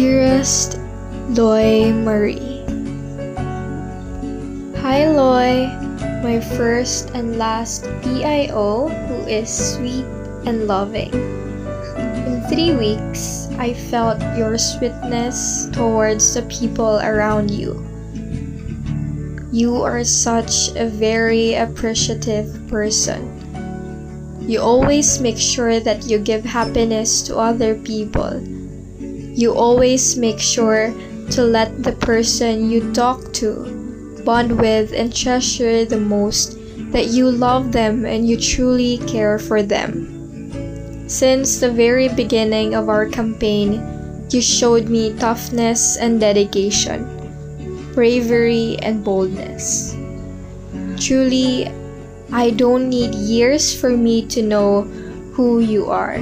Dearest Loi Mari, Hi Loi, my first and last PIO who is sweet and loving. In three weeks, I felt your sweetness towards the people around you. You are such a very appreciative person. You always make sure that you give happiness to other people. You always make sure to let the person you talk to, bond with, and treasure the most that you love them and you truly care for them. Since the very beginning of our campaign, you showed me toughness and dedication, bravery and boldness. Truly, I don't need years for me to know who you are.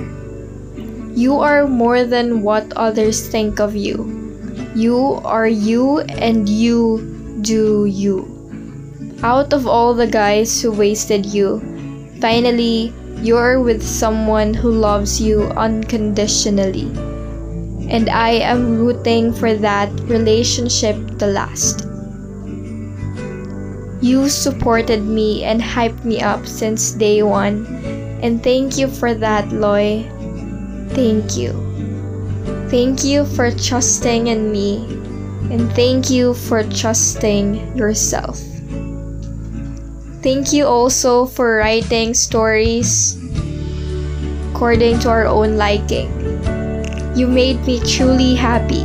You are more than what others think of you. You are you and you do you. Out of all the guys who wasted you, finally, you're with someone who loves you unconditionally. And I am rooting for that relationship to last. You supported me and hyped me up since day one. And thank you for that, Loi. Thank you. Thank you for trusting in me. And thank you for trusting yourself. Thank you also for writing stories according to our own liking. You made me truly happy.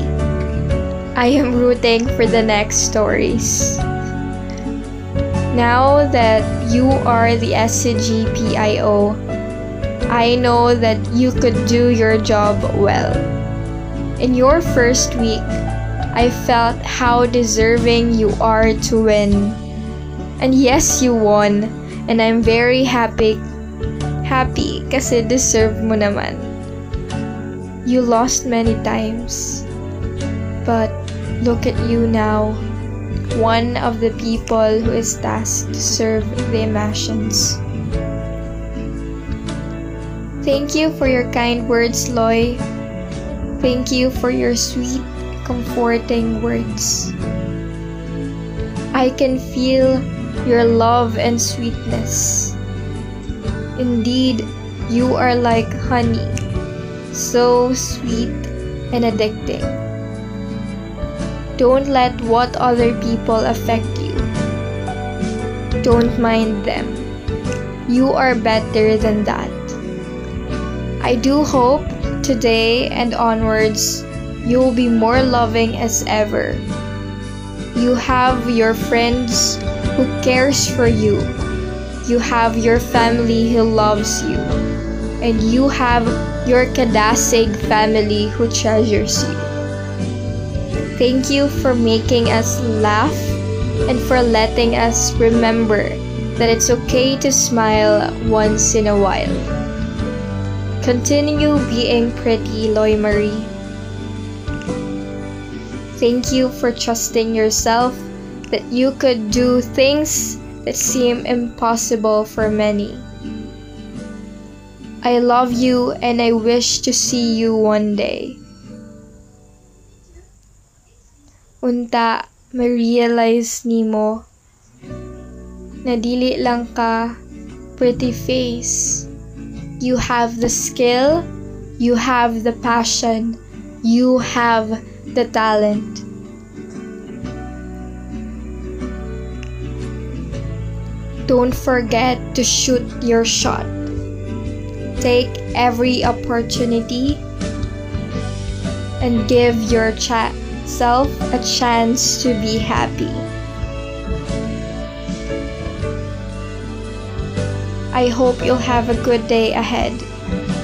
I am rooting for the next stories. Now that you are the SCG PIO, I know that you could do your job well. In your first week, I felt how deserving you are to win. And yes, you won. And I'm very happy happy kasi deserve mo naman. You lost many times. But look at you now. One of the people who is tasked to serve the Imashans. Thank you for your kind words, Loi. Thank you for your sweet, comforting words. I can feel your love and sweetness. Indeed, you are like honey, so sweet and addicting. Don't let what other people affect you. Don't mind them. You are better than that. I do hope today and onwards you will be more loving as ever. You have your friends who cares for you. You have your family who loves you. And you have your Kadasig family who treasures you. Thank you for making us laugh and for letting us remember that it's okay to smile once in a while. Continue being pretty, Loi Mari. Thank you for trusting yourself that you could do things that seem impossible for many. I love you and I wish to see you one day. Unta, ma-realize nimo na dili lang ka pretty face You have the skill, you have the passion, you have the talent. Don't forget to shoot your shot. Take every opportunity and give yourself a chance to be happy. I hope you'll have a good day ahead.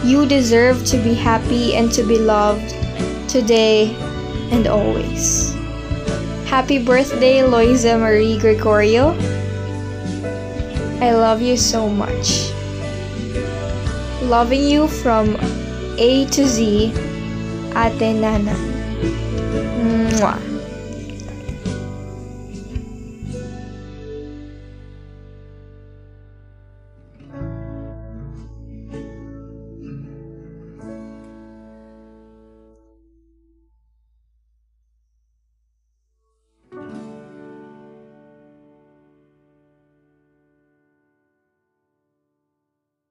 You deserve to be happy and to be loved today and always. Happy birthday, Loisa Marie Gregorio. I love you so much. Loving you from A to Z, Ate Nana. Mwah.